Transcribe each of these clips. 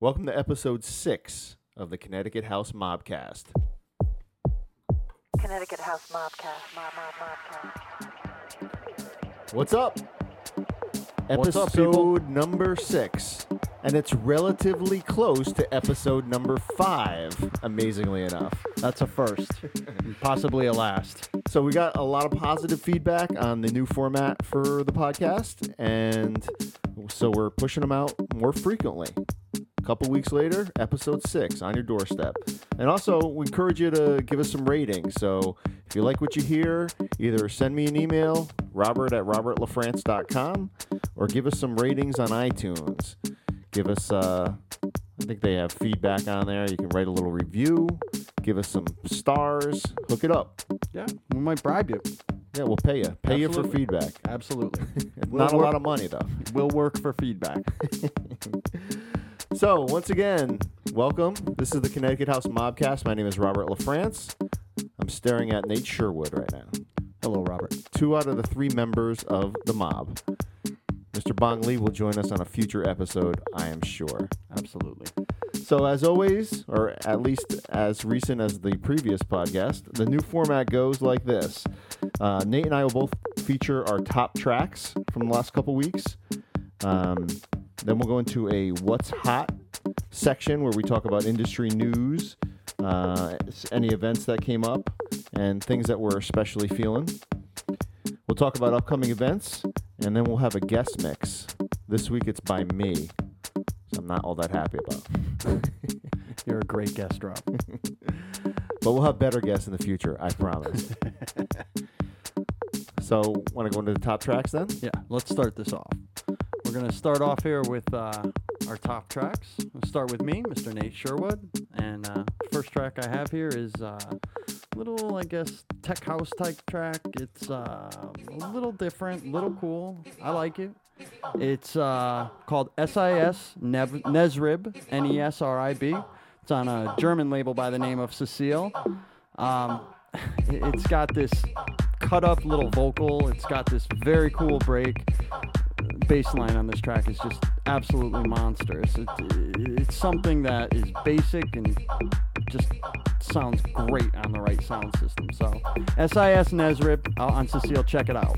Welcome to episode six of the Connecticut House Mobcast. Connecticut House Mobcast. Mob, mob, mobcast. What's up? What's Episode up, people? number six. And it's relatively close to episode number five, amazingly enough. That's a first, possibly a last. So we got a lot of positive feedback on the new format for the podcast, and so we're pushing them out more frequently. Couple weeks later, episode six on your doorstep. And also, we encourage you to give us some ratings. So if you like what you hear, either send me an email, robert at robertlafrance.com, or give us some ratings on iTunes. Give us, uh, I think they have feedback on there. You can write a little review, give us some stars, hook it up. Yeah, we might bribe you. Yeah, we'll pay you. Pay you for feedback. Absolutely. Not a work- lot of money though. We'll work for feedback. So once again, welcome. This is the Connecticut House Mobcast. My name is Robert LaFrance. I'm staring at Nate Sherwood right now. Hello, Robert. Two out of the three members of the mob. Mr. Bong Lee will join us on a future episode, I am sure. Absolutely. So, as always, or at least as recent as the previous podcast, the new format goes like this uh, Nate and I will both feature our top tracks from the last couple weeks. Um, then we'll go into a What's Hot section where we talk about industry news, uh, any events that came up, and things that we're especially feeling. We'll talk about upcoming events, and then we'll have a guest mix. This week it's by me, so I'm not all that happy about. You're a great guest, Rob. But we'll have better guests in the future, I promise. so, want to go into the top tracks then? Yeah, let's start this off. We're going to start off here with uh, our top tracks. We'll start with me, Mr. Nate Sherwood. And uh, first track I have here is uh, a little, I guess, tech house type track. It's uh, a little different, little cool. I like it. It's uh, called SIS Nev- Nesrib, N E S R I B. It's on a German label by the name of Cecille. Um, it's got this cut up little vocal. It's got this very cool break. Bass line on this track is just absolutely monstrous. It, it's something that is basic and just sounds great on the right sound system. So, SIS Nesrib on Cecille, check it out.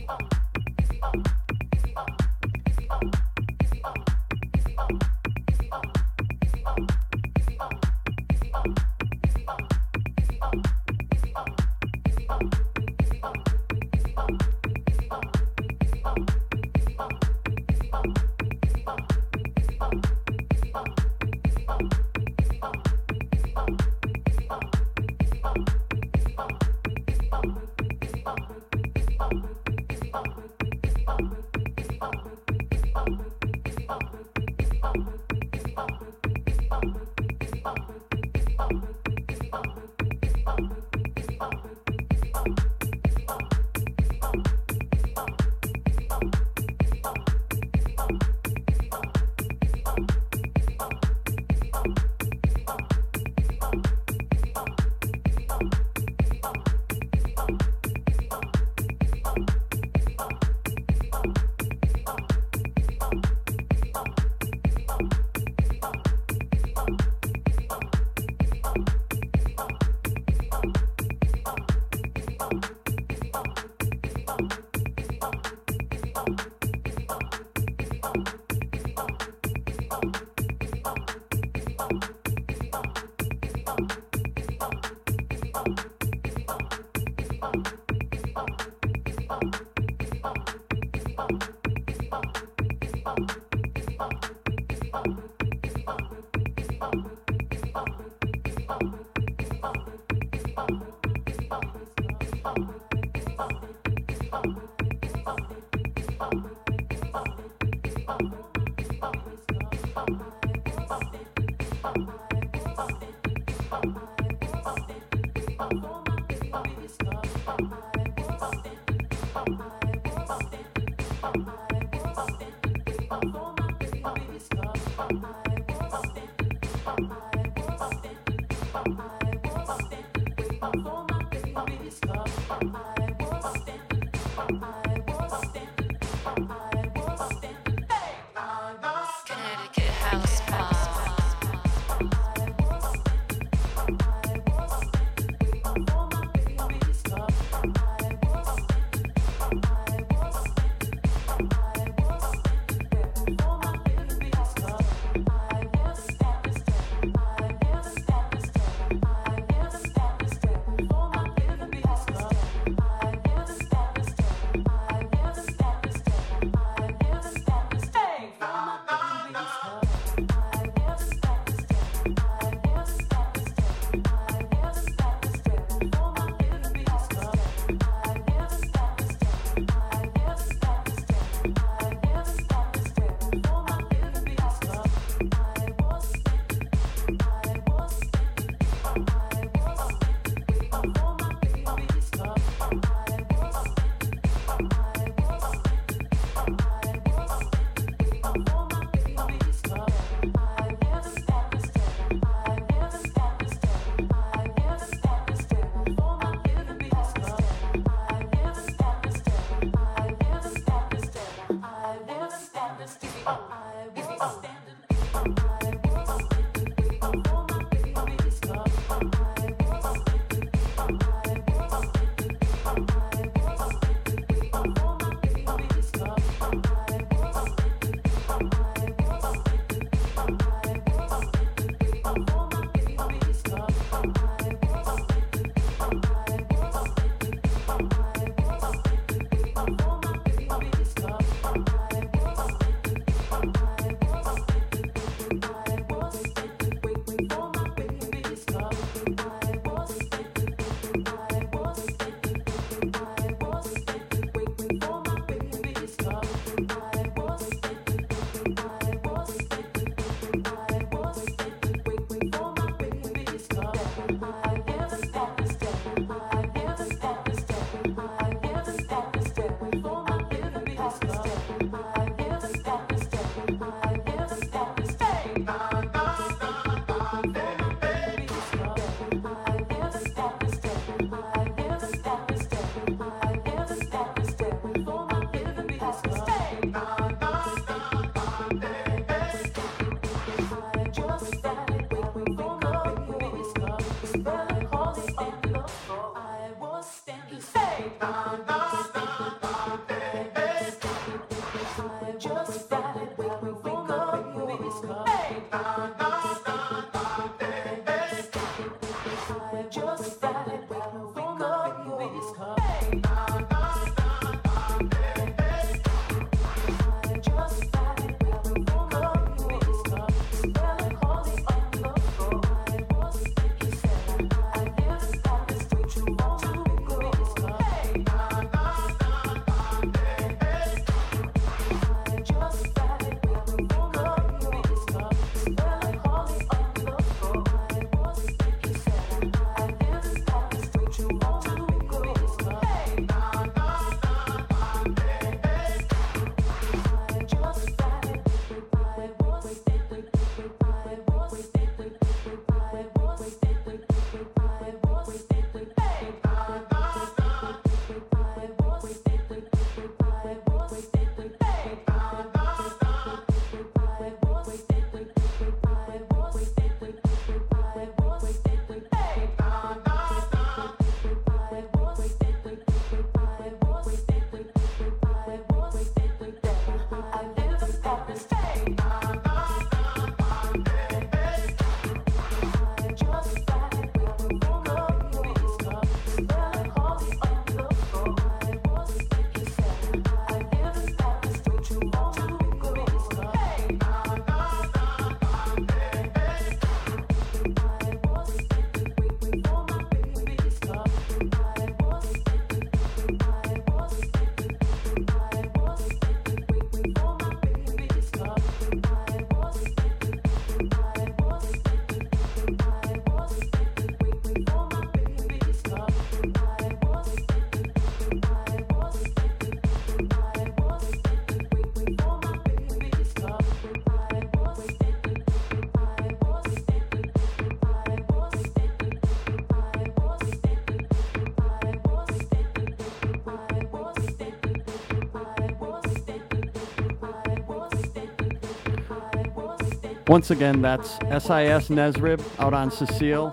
Once again, that's SIS Nesrib out on Cecille.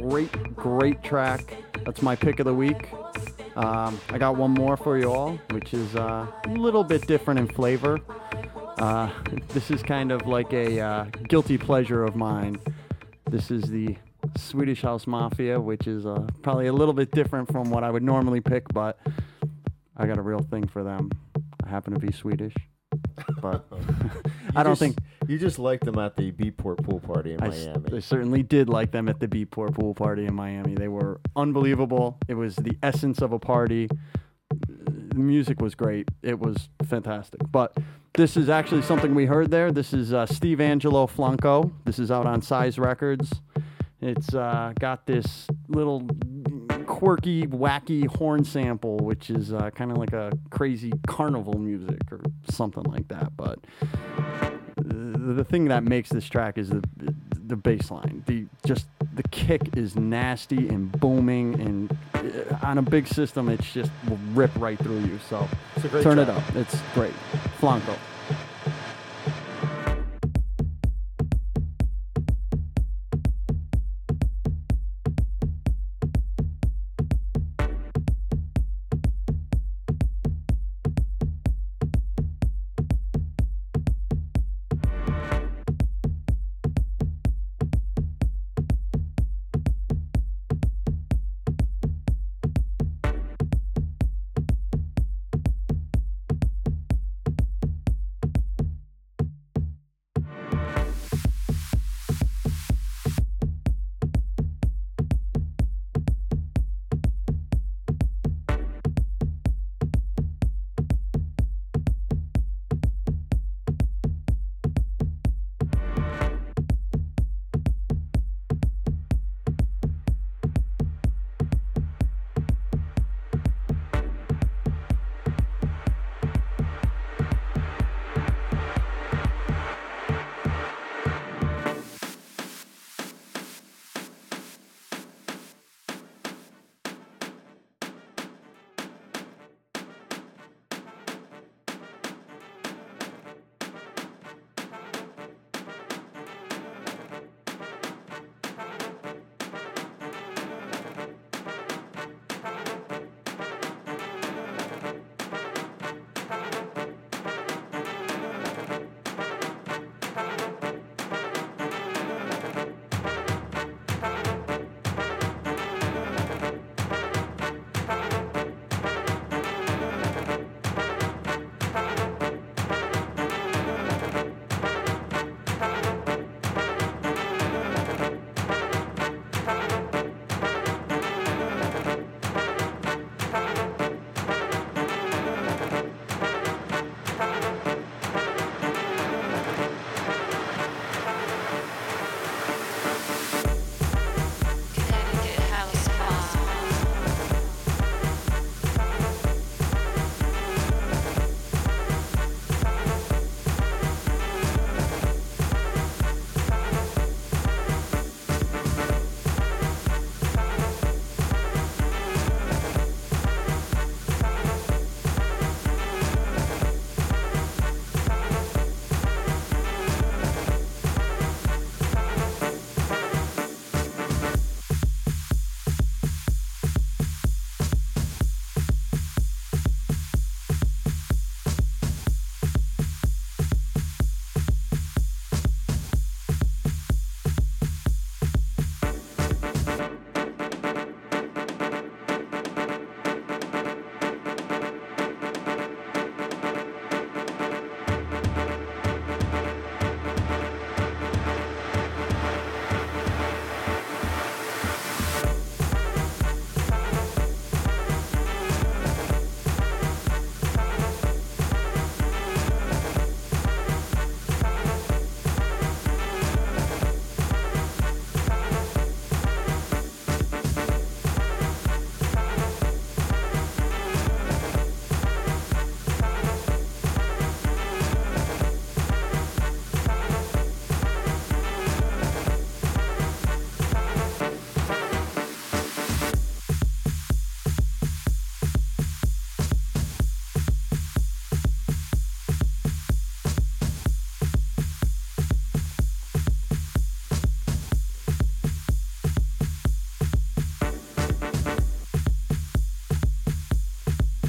Great, great track. That's my pick of the week. Um, I got one more for you all, which is uh, a little bit different in flavor. Uh, this is kind of like a uh, guilty pleasure of mine. This is the Swedish House Mafia, which is uh, probably a little bit different from what I would normally pick, but I got a real thing for them. I happen to be Swedish, but I don't just- think you just liked them at the Beatport pool party in I, s- Miami. I certainly did like them at the Beatport pool party in Miami. They were unbelievable. It was the essence of a party. The music was great. It was fantastic. But this is actually something we heard there. This is uh, Steve Angello Flonko. This is out on Size Records. It's uh, got this little quirky, wacky horn sample, which is uh, kind of like a crazy carnival music or something like that. But the the thing that makes this track is the the bass line. The just the kick is nasty and booming, and uh, on a big system, it's just will rip right through you. So It's a great turn it up. It's great. Flonko.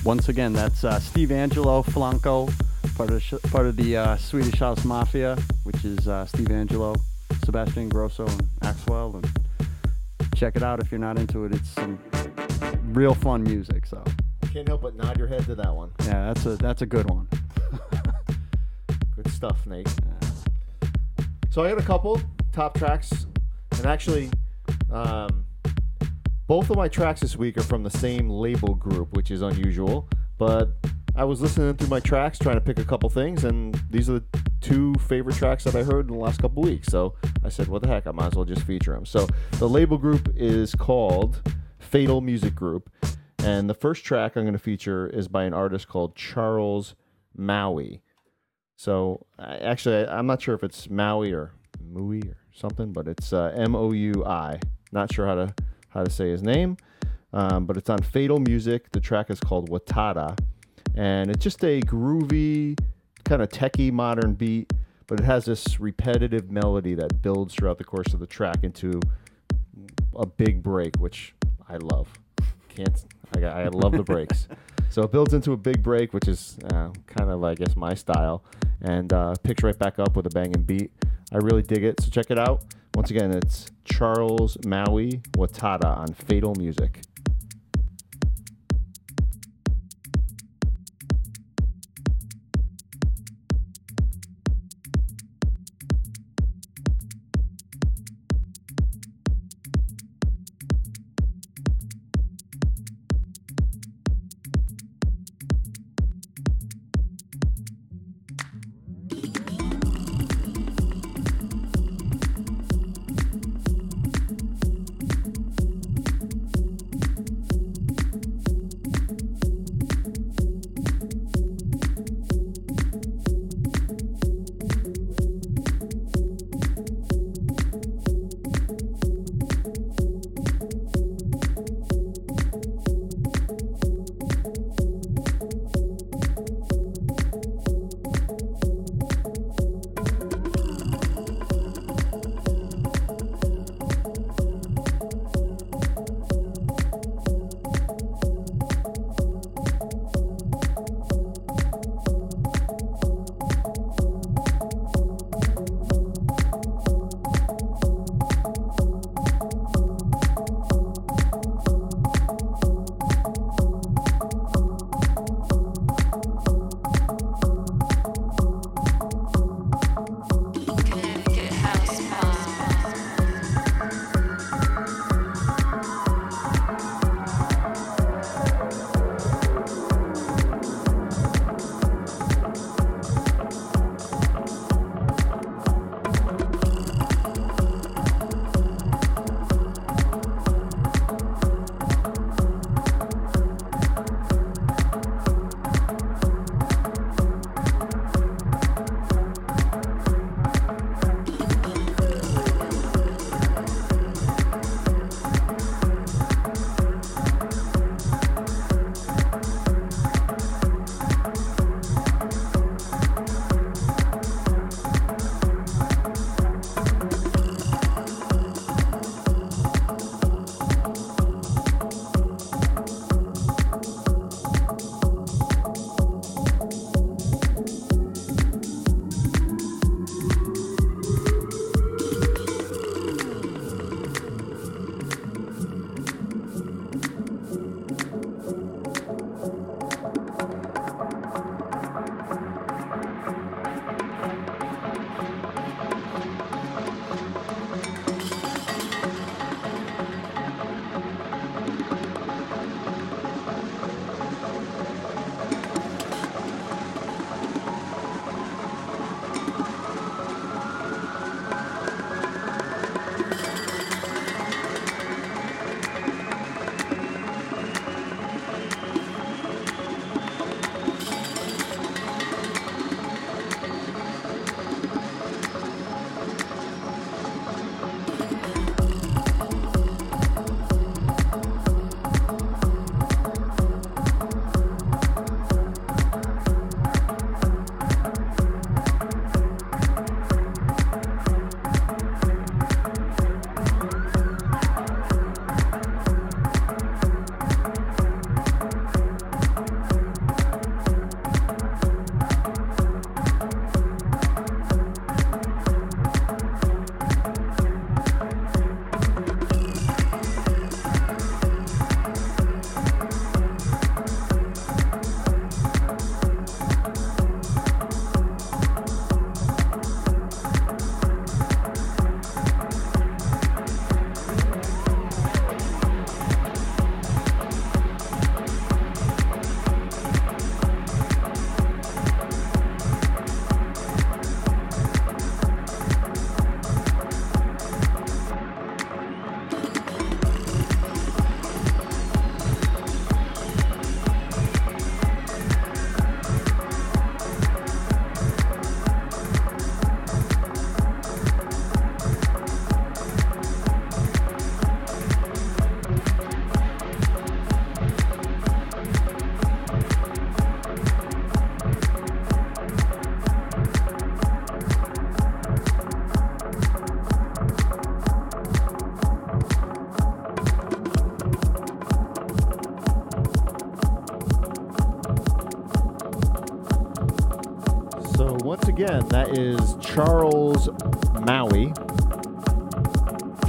Once again, that's uh, Steve Angello Flonko, part of sh- part of the uh, Swedish House Mafia, which is uh, Steve Angello, Sebastian Grosso, and Axwell. And check it out if you're not into it. It's some real fun music. So Can't help but nod your head to that one. yeah, that's a that's a good one. Good stuff, Nate. So I got a couple top tracks, and actually, um, both of my tracks this week are from the same label group, which is unusual. But I was listening through my tracks, trying to pick a couple things, and these are the two favorite tracks that I heard in the last couple weeks. So I said, "What the heck? I might as well just feature them." So the label group is called Fatal Music Group, and the first track I'm going to feature is by an artist called Charles Maui. So I- actually, I, I'm not sure if it's Maui or Maui or something, but it's uh, M O U I. Not sure how to how to say his name, um, but it's on Fatal Music. The track is called Watada, and it's just a groovy, kind of techie modern beat, but it has this repetitive melody that builds throughout the course of the track into a big break, which I love. Can't I, I love the breaks. So it builds into a big break, which is uh, kind of, I guess, my style, and uh, picks right back up with a banging beat. I really dig it. So check it out. Once again, it's Charles Maui Watada on Fatal Music.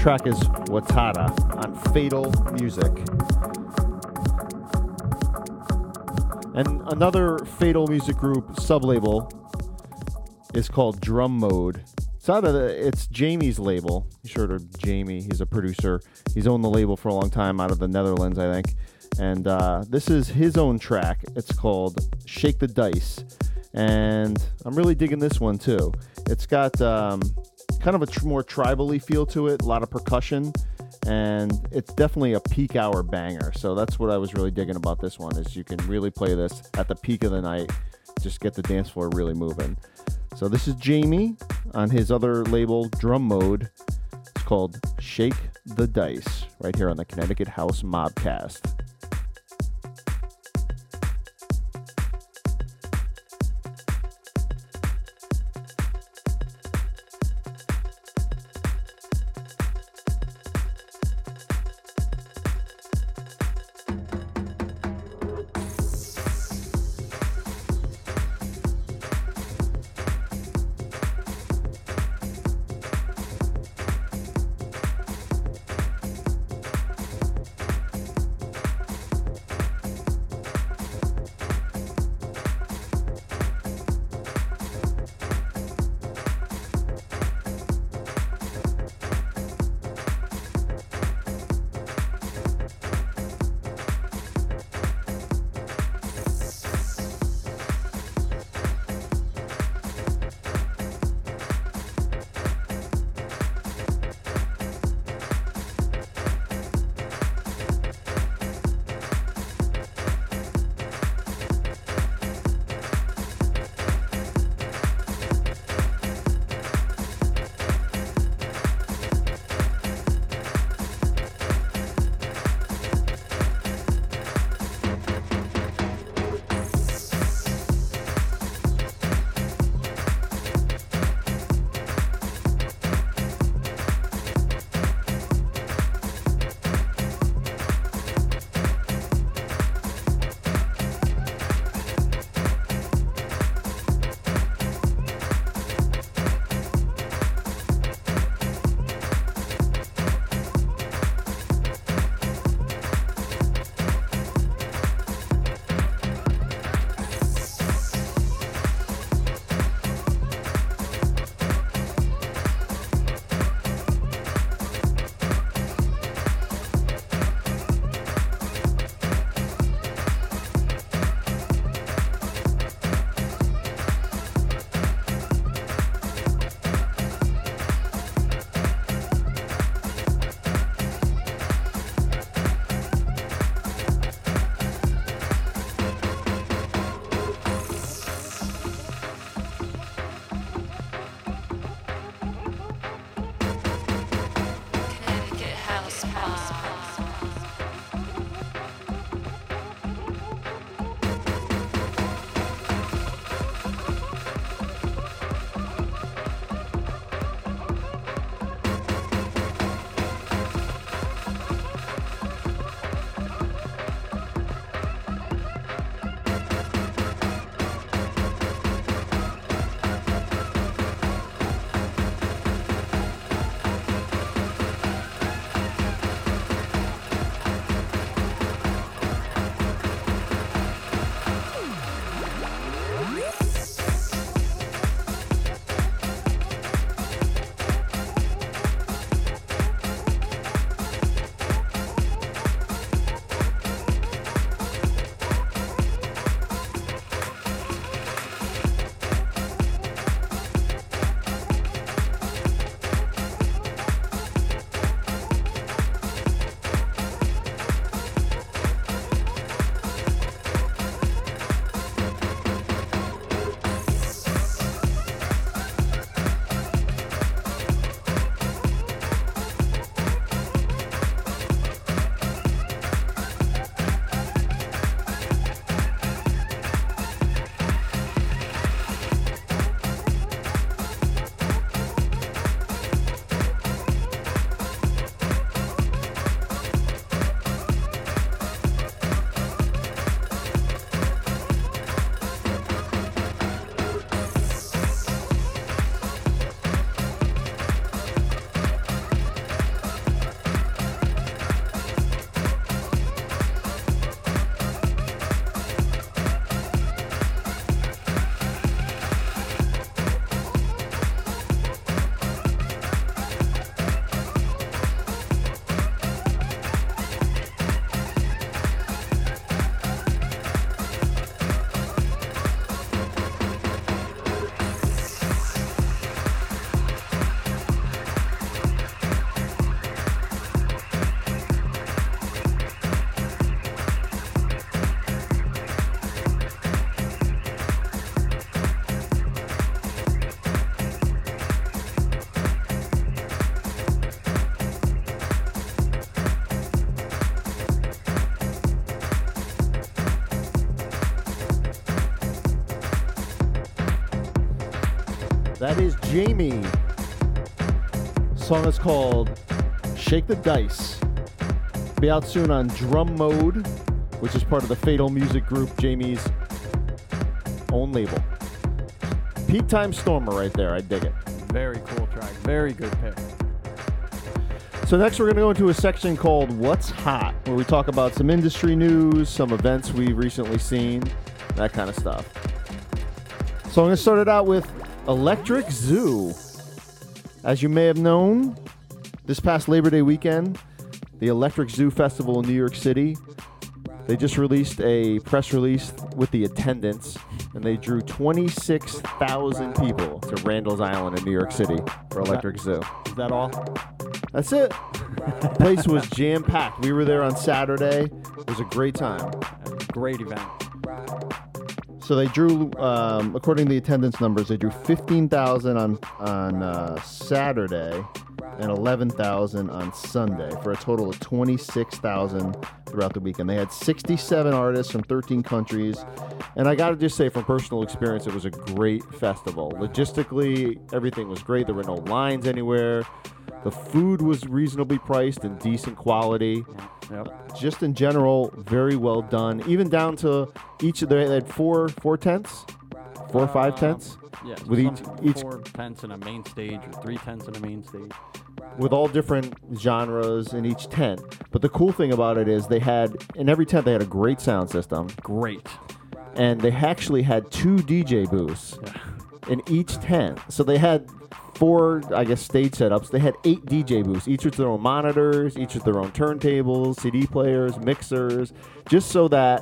Track is Watata on Fatal Music. And another Fatal Music Group sublabel is called Drum Mode. It's out of the, it's Jamie's label. You sure to Jamie. He's a producer. He's owned the label for a long time out of the Netherlands, I think. And uh, this is his own track. It's called Shake the Dice. And I'm really digging this one too. It's got um, kind of a tr- more tribally feel to it, a lot of percussion, and it's definitely a peak hour banger. So that's what I was really digging about this one is you can really play this at the peak of the night, just get the dance floor really moving. So this is Jamie on his other label, Drum Mode. It's called Shake the Dice, right here on the Connecticut House Mobcast. Jamie. Song is called Shake the Dice. Be out soon on Drum Mode, which is part of the Fatal Music Group, Jamie's own label. Peak Time Stormer right there. I dig it. Very cool track. Very good pick. So next we're going to go into a section called What's Hot, where we talk about some industry news, some events we've recently seen, that kind of stuff. So I'm going to start it out with Electric Zoo. As you may have known, this past Labor Day weekend, the Electric Zoo Festival in New York City, they just released a press release with the attendance, and they drew 26,000 people to Randall's Island in New York City for Electric Zoo. Is that all? That's it. the Place was jam packed. We were there on Saturday. It was a great time. Great event. So they drew, um, according to the attendance numbers, they drew 15,000 on on uh, Saturday and 11,000 on Sunday for a total of 26,000 throughout the weekend. They had 67 artists from 13 countries, and I got to just say, from personal experience, it was a great festival. Logistically, everything was great. There were no lines anywhere. The food was reasonably priced and decent quality Yep. just in general, very well done. Even down to each of the they had four four tents, four or five Um, tents, Yeah. With each- each- four tents in a main stage or three tents in a main stage. with all different genres in each tent. But the cool thing about it is they had in every tent they had a great sound system, Great. and they actually had two DJ booths in each tent. So they had four, I guess, stage setups. They had eight DJ booths, each with their own monitors, each with their own turntables, CD players, mixers, just so that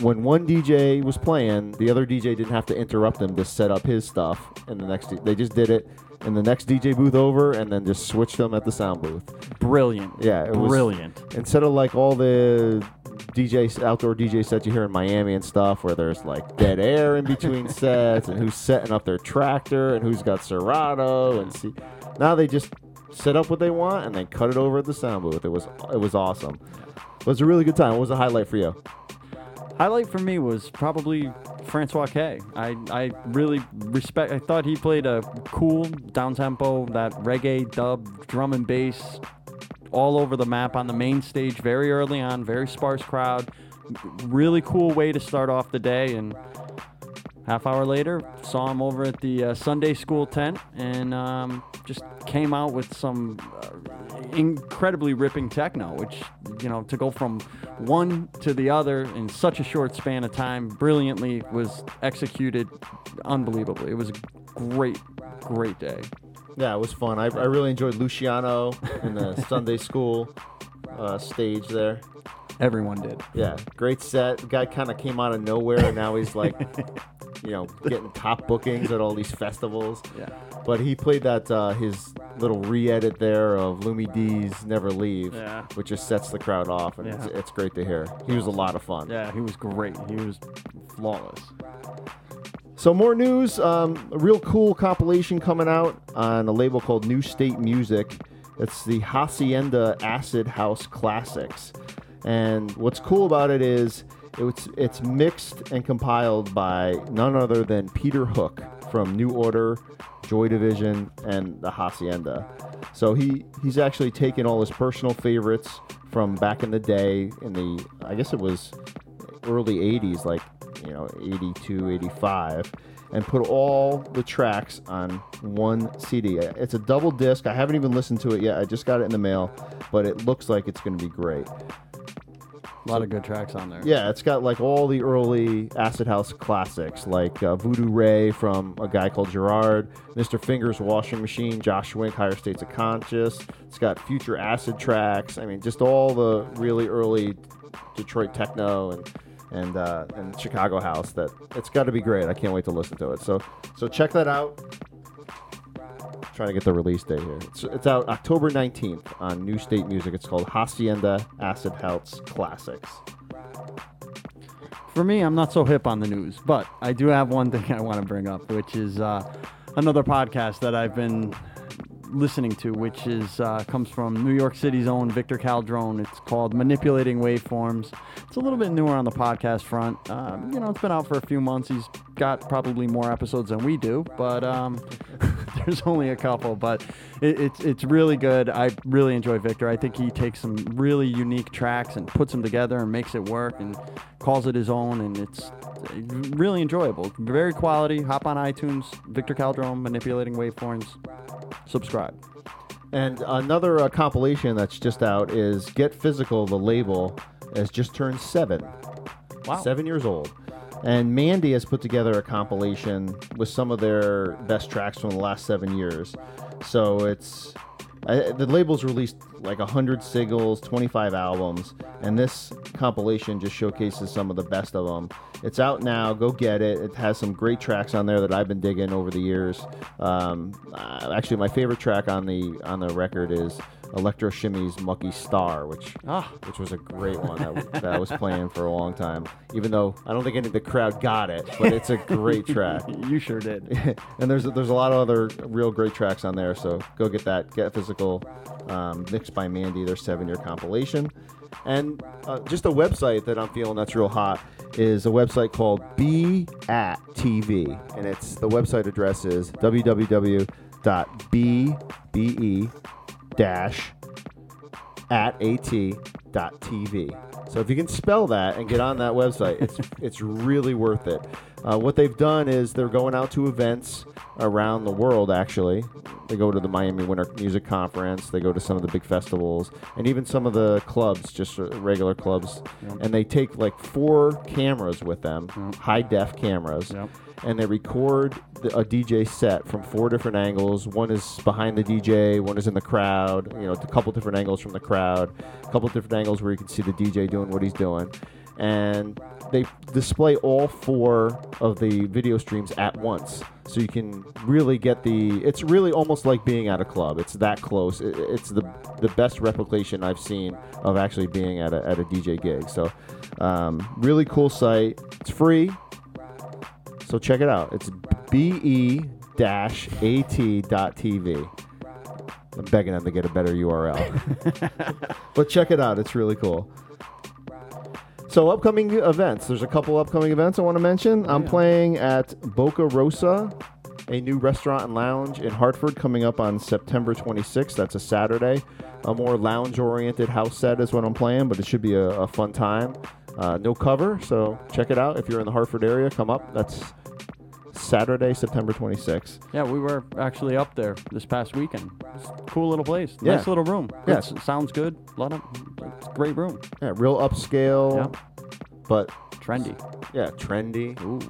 when one DJ was playing, the other DJ didn't have to interrupt them to set up his stuff. And the next, they just did it in the next DJ booth over, and then just switched them at the sound booth. Brilliant. Yeah, it was- Brilliant. Instead of like all the DJ outdoor DJ sets you hear in Miami and stuff, where there's like dead air in between sets, and who's setting up their Traktor, and who's got Serato, and see. Now they just set up what they want and then cut it over at the sound booth. It was it was awesome. It was a really good time. What was the highlight for you? Highlight for me was probably Francois K. I, I really respect. I thought he played a cool down tempo, that reggae dub, drum and bass, all over the map on the main stage very early on. Very sparse crowd. Really cool way to start off the day. And half hour later, saw him over at the uh, Sunday school tent and um, just came out with some uh, incredibly ripping techno, which, you know, to go from one to the other in such a short span of time brilliantly was executed unbelievably. It was a great, great day. Yeah, it was fun. I, I really enjoyed Luciano in the Sunday school uh, stage there. Everyone did. Yeah, great set. Guy kind of came out of nowhere, and now he's like, you know, getting top bookings at all these festivals. Yeah. But he played that uh, his little re-edit there of Lumi D's "Never Leave," Yeah. which just sets the crowd off, and it's, Yeah. it's great to hear. He was a lot of fun. Yeah, he was great. He was flawless. So more news. Um, a real cool compilation coming out on a label called New State Music. It's the Hacienda Acid House Classics, and what's cool about it is it's it's mixed and compiled by none other than Peter Hook from New Order, Joy Division, and the Hacienda. So he he's actually taken all his personal favorites from back in the day in the I guess it was early 80s like you know 82 85 and put all the tracks on one cd it's a double disc. I haven't even listened to it yet. I just got it in the mail but it looks like it's going to be great. A lot of good tracks on there. yeah it's got like all the early acid house classics like uh, voodoo ray from a guy called gerald mr fingers washing machine josh wink higher states of conscious. It's got Phuture acid tracks. I mean just all the really early detroit techno and and uh, and chicago house that it's got to be great. I can't wait to listen to it. So so check that out. Trying to get the release date here. It's, it's out october 19th on new state music. It's called hacienda acid house classics. For me, I'm not so hip on the news, but I do have one thing I want to bring up, which is uh, another podcast that I've been listening to, which is uh, comes from New York City's own Victor Calderone. It's called Manipulating Waveforms. It's a little bit newer on the podcast front. Um, you know, it's been out for a few months. He's got probably more episodes than we do, but um, there's only a couple, but it, it's it's really good. I really enjoy Victor. I think he takes some really unique tracks and puts them together and makes it work and calls it his own, and it's really enjoyable. Very quality. Hop on iTunes, Victor Calderone, manipulating waveforms. Subscribe. And another uh, compilation that's just out is Get Physical, the label, has just turned seven. Wow. Seven years old. And Mandy has put together a compilation with some of their best tracks from the last seven years. So it's. Uh, the label's released like 100 singles, 25 albums, and this compilation just showcases some of the best of them. It's out now. Go get it. It has some great tracks on there that I've been digging over the years. Um, uh, actually, my favorite track on the on the record is Electro Shimmy's "Mucky Star," which Ah, which was a great one that, that I was playing for a long time. Even though I don't think any of the crowd got it, but it's a great track. you sure did. and there's there's a lot of other real great tracks on there. So go get that. Get physical, um, mixed by Mandy. Their seven year compilation, and uh, just a website that I'm feeling that's real hot is a website called Be at TV, and it's the website address is www.be dash at at.tv. So if you can spell that and get on that website, it's it's really worth it. Uh, what they've done is they're going out to events around the world. Actually, they go to the Miami Winter Music Conference. They go to some of the big festivals and even some of the clubs, just regular clubs. Yep. And they take like four cameras with them, Yep. high def cameras Yep. and they record the, a DJ set from four different angles. One is behind the DJ, one is in the crowd. You know, a couple different angles from the crowd, a couple different angles where you can see the DJ doing what he's doing, and they display all four of the video streams at once. So you can really get the. It's really almost like being at a club. It's that close. It, it's the the best replication I've seen of actually being at a, at a DJ gig. So, um, really cool site. It's free. So check it out. It's be-at.tv. I'm begging them to get a better URL. but check it out. It's really cool. So upcoming events. There's a couple upcoming events I want to mention. I'm playing at Boca Rosa, a new restaurant and lounge in Hartford coming up on September 26th. That's a Saturday. A more lounge-oriented house set is what I'm playing, but it should be a, a fun time. Uh, no cover, so check it out. If you're in the Hartford area, come up. That's Saturday, September 26th. Yeah, we were actually up there this past weekend. Cool little place. Yeah. Nice little room. It's- sounds good. A lot of it's a great room. Yeah, real upscale, Yeah. But Trendy. yeah, trendy. Ooh.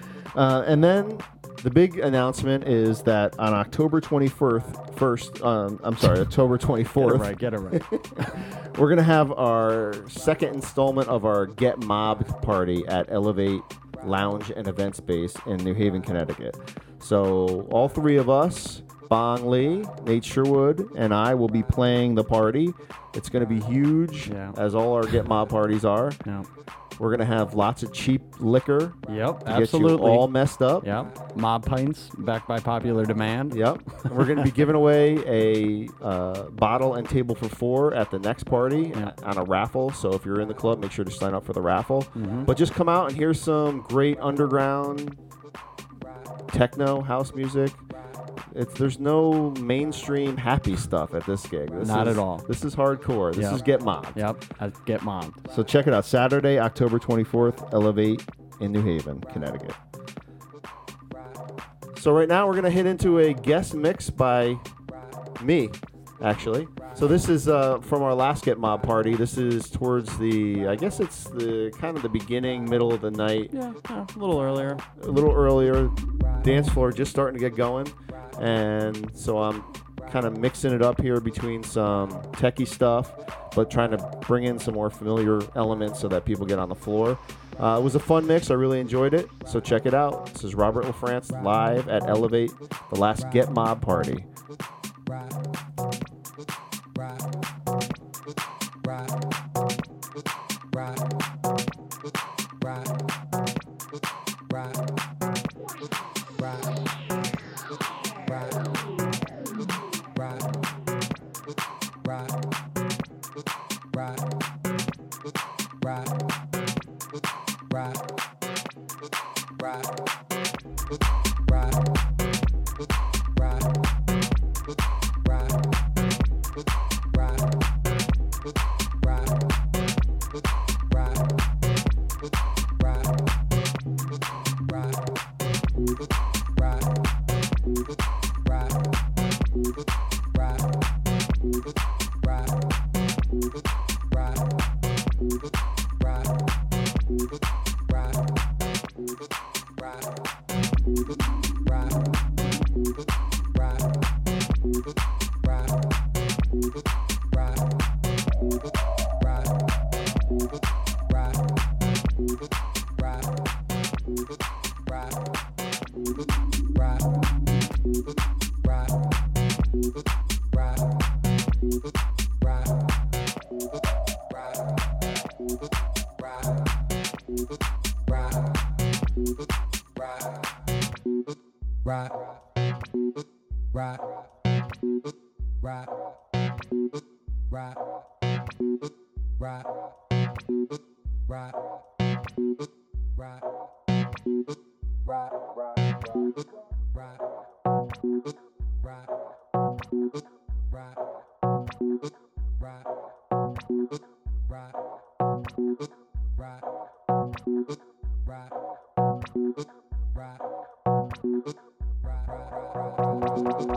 Uh, and then the big announcement is that on October 21st, first, um, I'm sorry, October 24th. Get it 24th, right. Get it right. we're gonna have our second installment of our Get Mobbed party at Elevate Lounge and Event Space in New Haven, Connecticut. So all three of us, Bong Lee, Nate Sherwood, and I will be playing the party. It's gonna be huge, Yeah. as all our Get Mob parties are. yeah. We're gonna have lots of cheap liquor Yep. to Absolutely. get you all messed up. Yep. Mob pints backed by popular demand. Yep. We're going to be giving away a uh, bottle and table for four at the next party on a raffle. So if you're in the club, make sure to sign up for the raffle. Mhm. But just come out and hear some great underground techno house music. It's there's no mainstream happy stuff at this gig. This Not is- at all. This is hardcore. This Yep. is get mobbed. Yep. I get mobbed. So check it out. Saturday, October 24th, Elevate in New Haven, Connecticut. So right now we're gonna hit into a guest mix by me, actually. So this is uh, from our last Get Mob party. This is towards the, I guess it's the kind of the beginning, middle of the night, Yeah. yeah, A little earlier. a little earlier. Dance floor just starting to get going, and so I'm kind of mixing it up here between some techie stuff, but trying to bring in some more familiar elements so that people get on the floor. Uh, it was a fun mix. I really enjoyed it. So check it out. This is Robert LaFrance live at Elevate, the last Get Mob party. Right.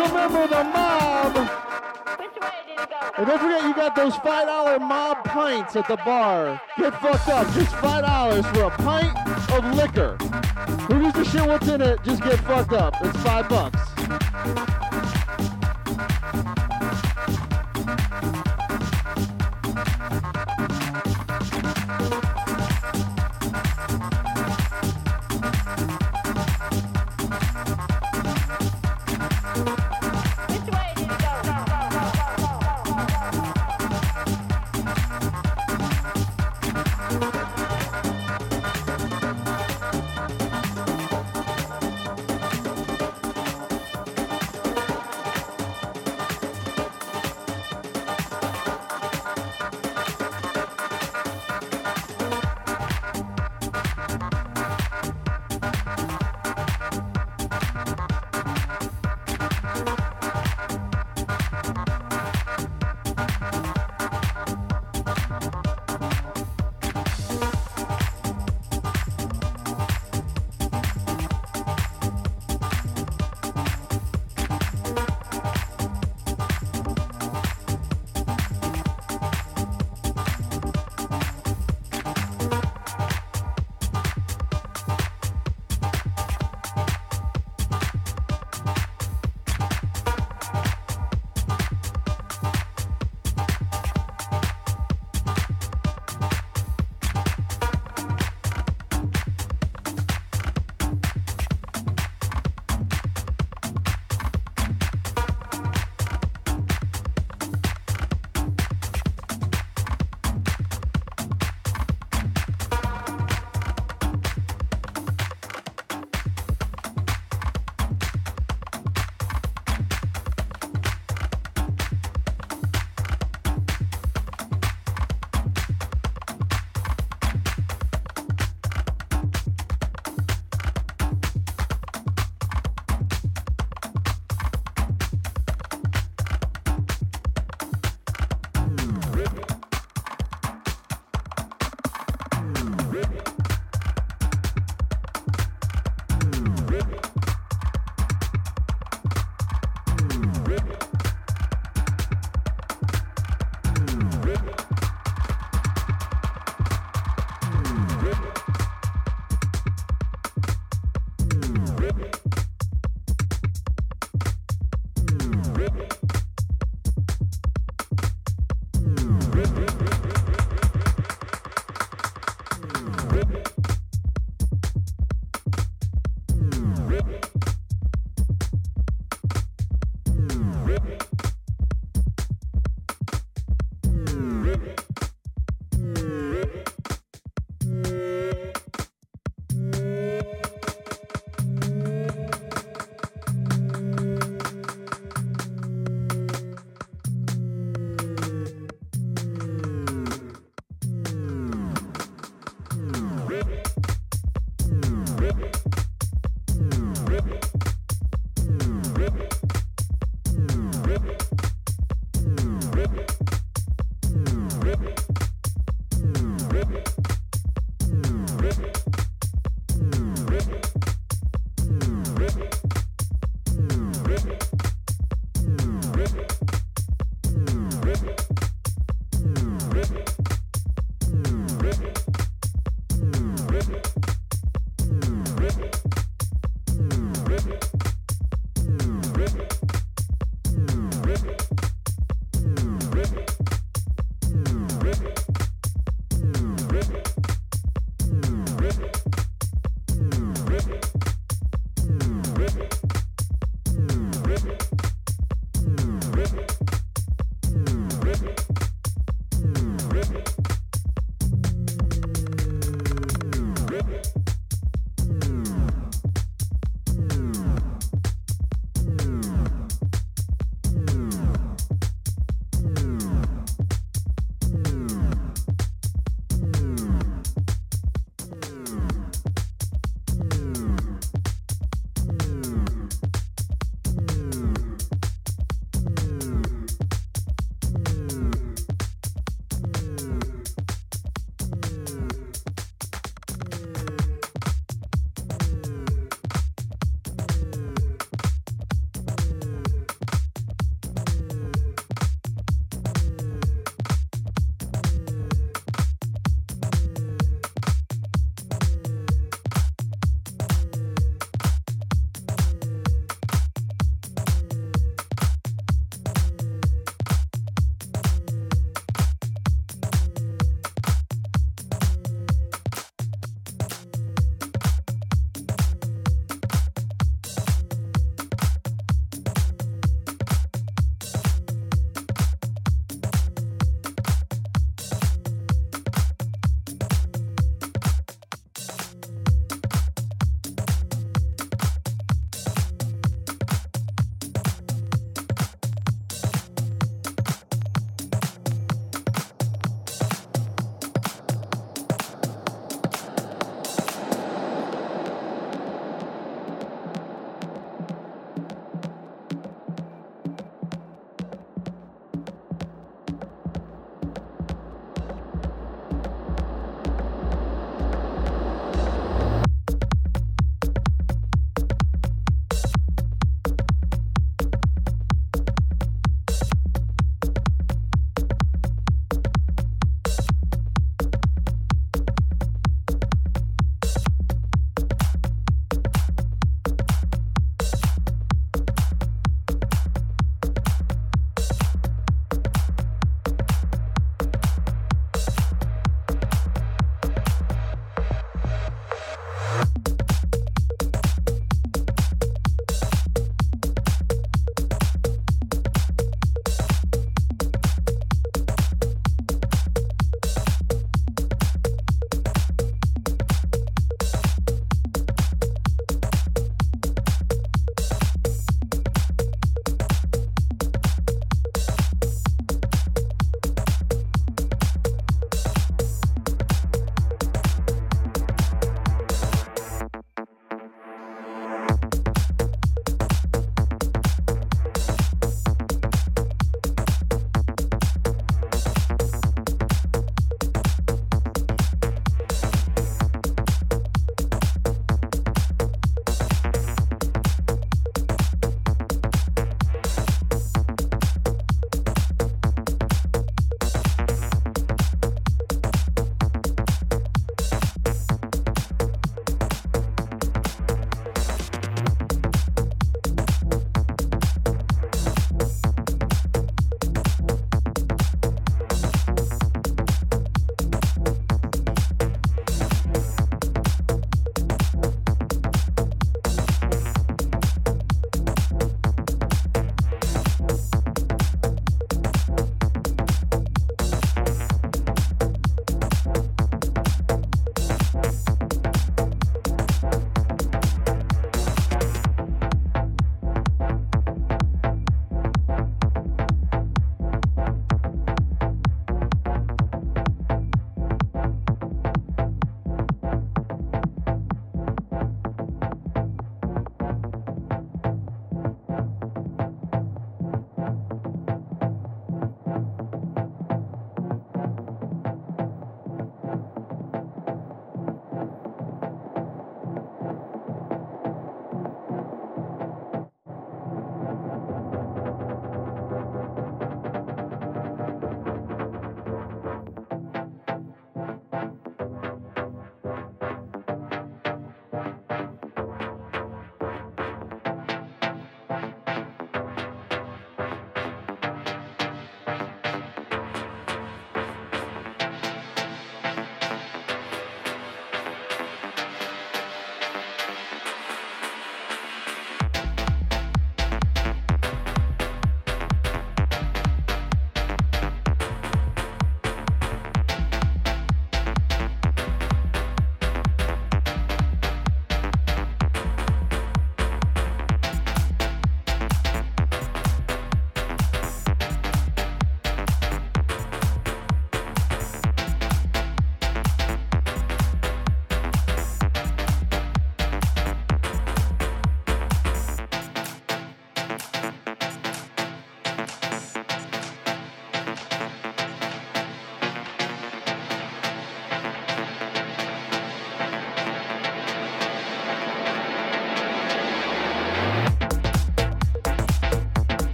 official member of the mob. Which way did it go? And don't forget, you got those $5 mob pints at the bar. Get fucked up. Just $5 for a pint of liquor. Who gives a shit what's in it? Just get fucked up. It's five bucks.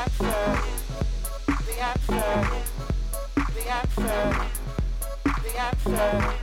answer, the answer, the answer.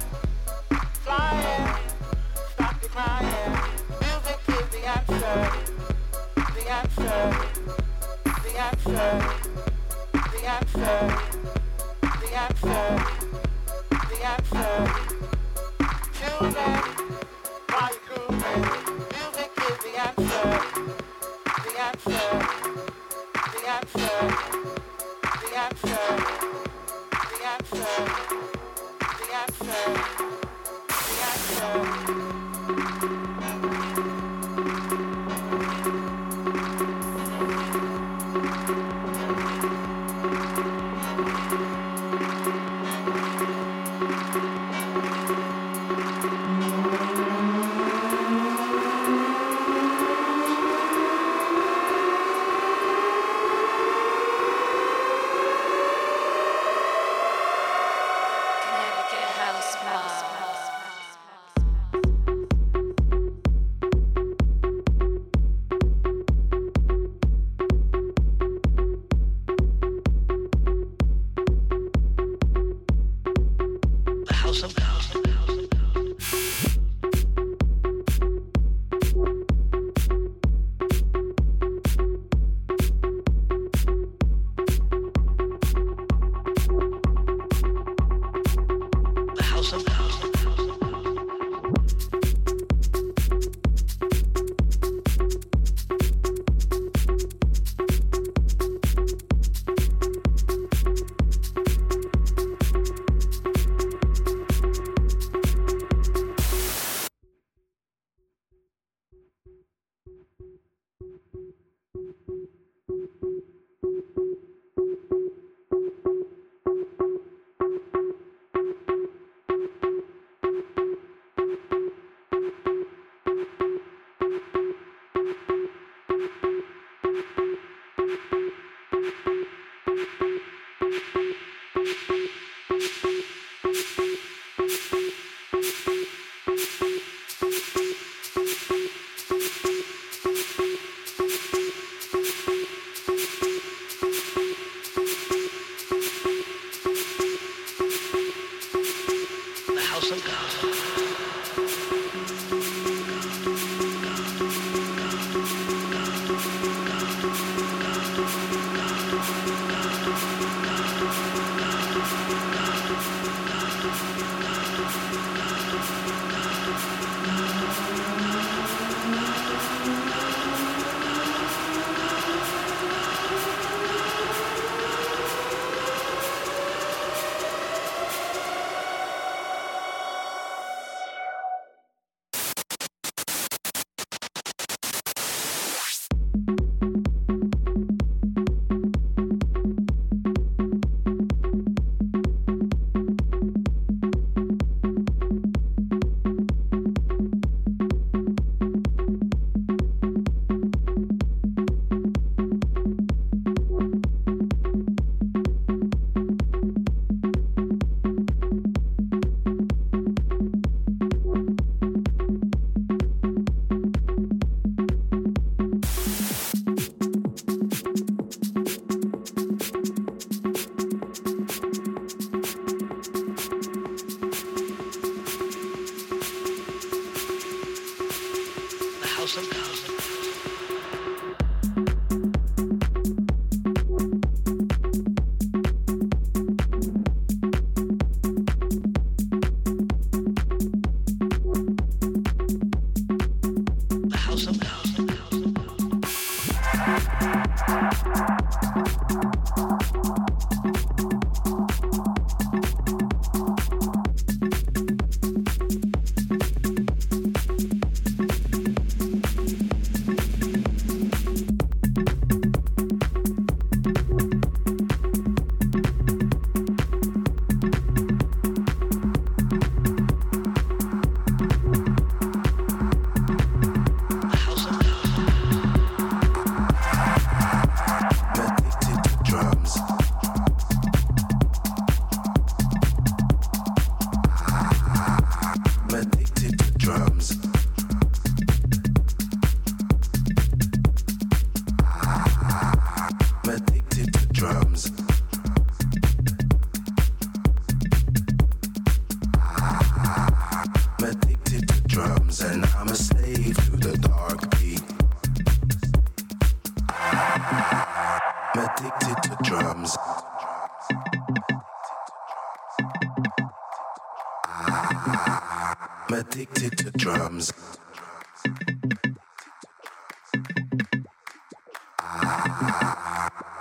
Connecticut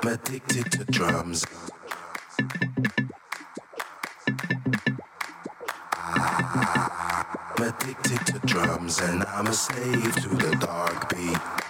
I'm addicted to drums. Ah, I'm addicted to drums and I'm a slave to the dark beat.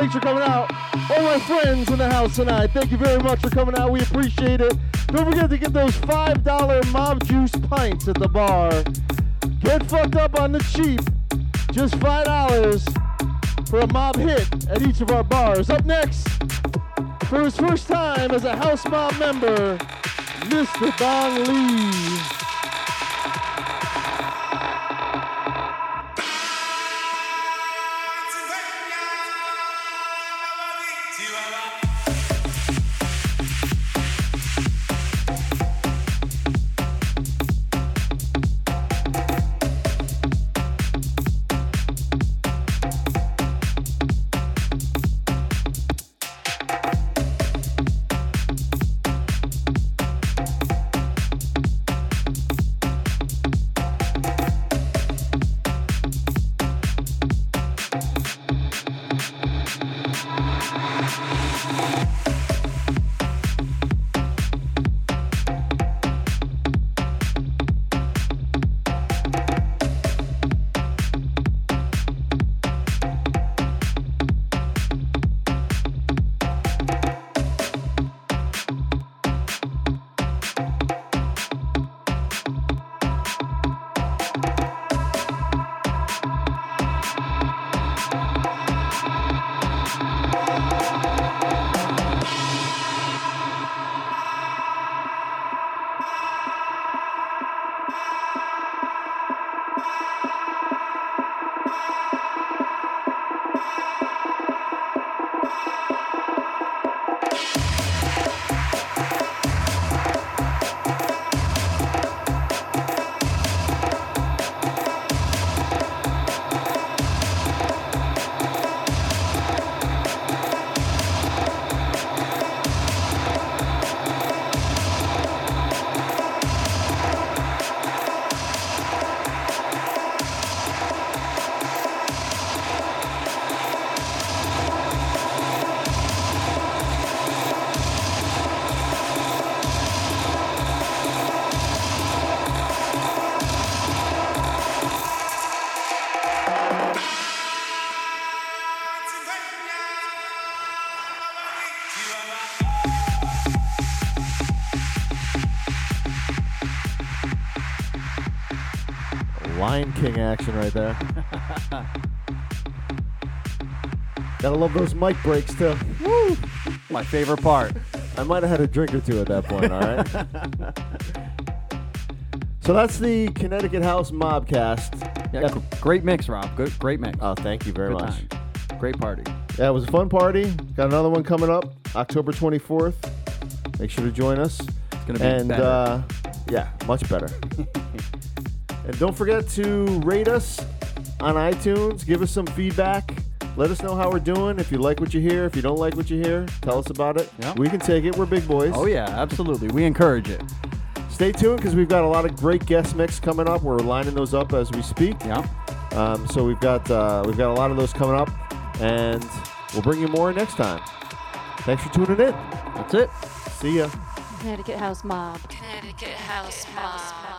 Thanks for coming out. All my friends in the house tonight. Thank you very much for coming out. We appreciate it. Don't forget to get those $5 mob juice pints at the bar. Get fucked up on the cheap. Just $5 for a mob hit at each of our bars. Up next, for his first time as a House Mob member, Mr. Don Lee. Action right there. Gotta love those mic breaks too. Woo! My favorite part. I might have had a drink or two at that point, all right? so that's the Connecticut House Mobcast. Yeah, gr- great mix, Rob. Good, great mix. Oh, thank you very Good much. time. Great party. Yeah, it was a fun party. Got another one coming up October 24th. Make sure to join us. It's gonna be and better. Uh, yeah, much better. and don't forget to rate us on iTunes. Give us some feedback. Let us know how we're doing. If you like what you hear, if you don't like what you hear, tell us about it. Yeah. We can take it. We're big boys. oh yeah, absolutely. We encourage it. Stay tuned because we've got a lot of great guest mix coming up. We're lining those up as we speak. Yeah. Um, so we've got uh, we've got a lot of those coming up, and we'll bring you more next time. Thanks for tuning in. That's it. See ya. Connecticut House Mob. Connecticut House Mob.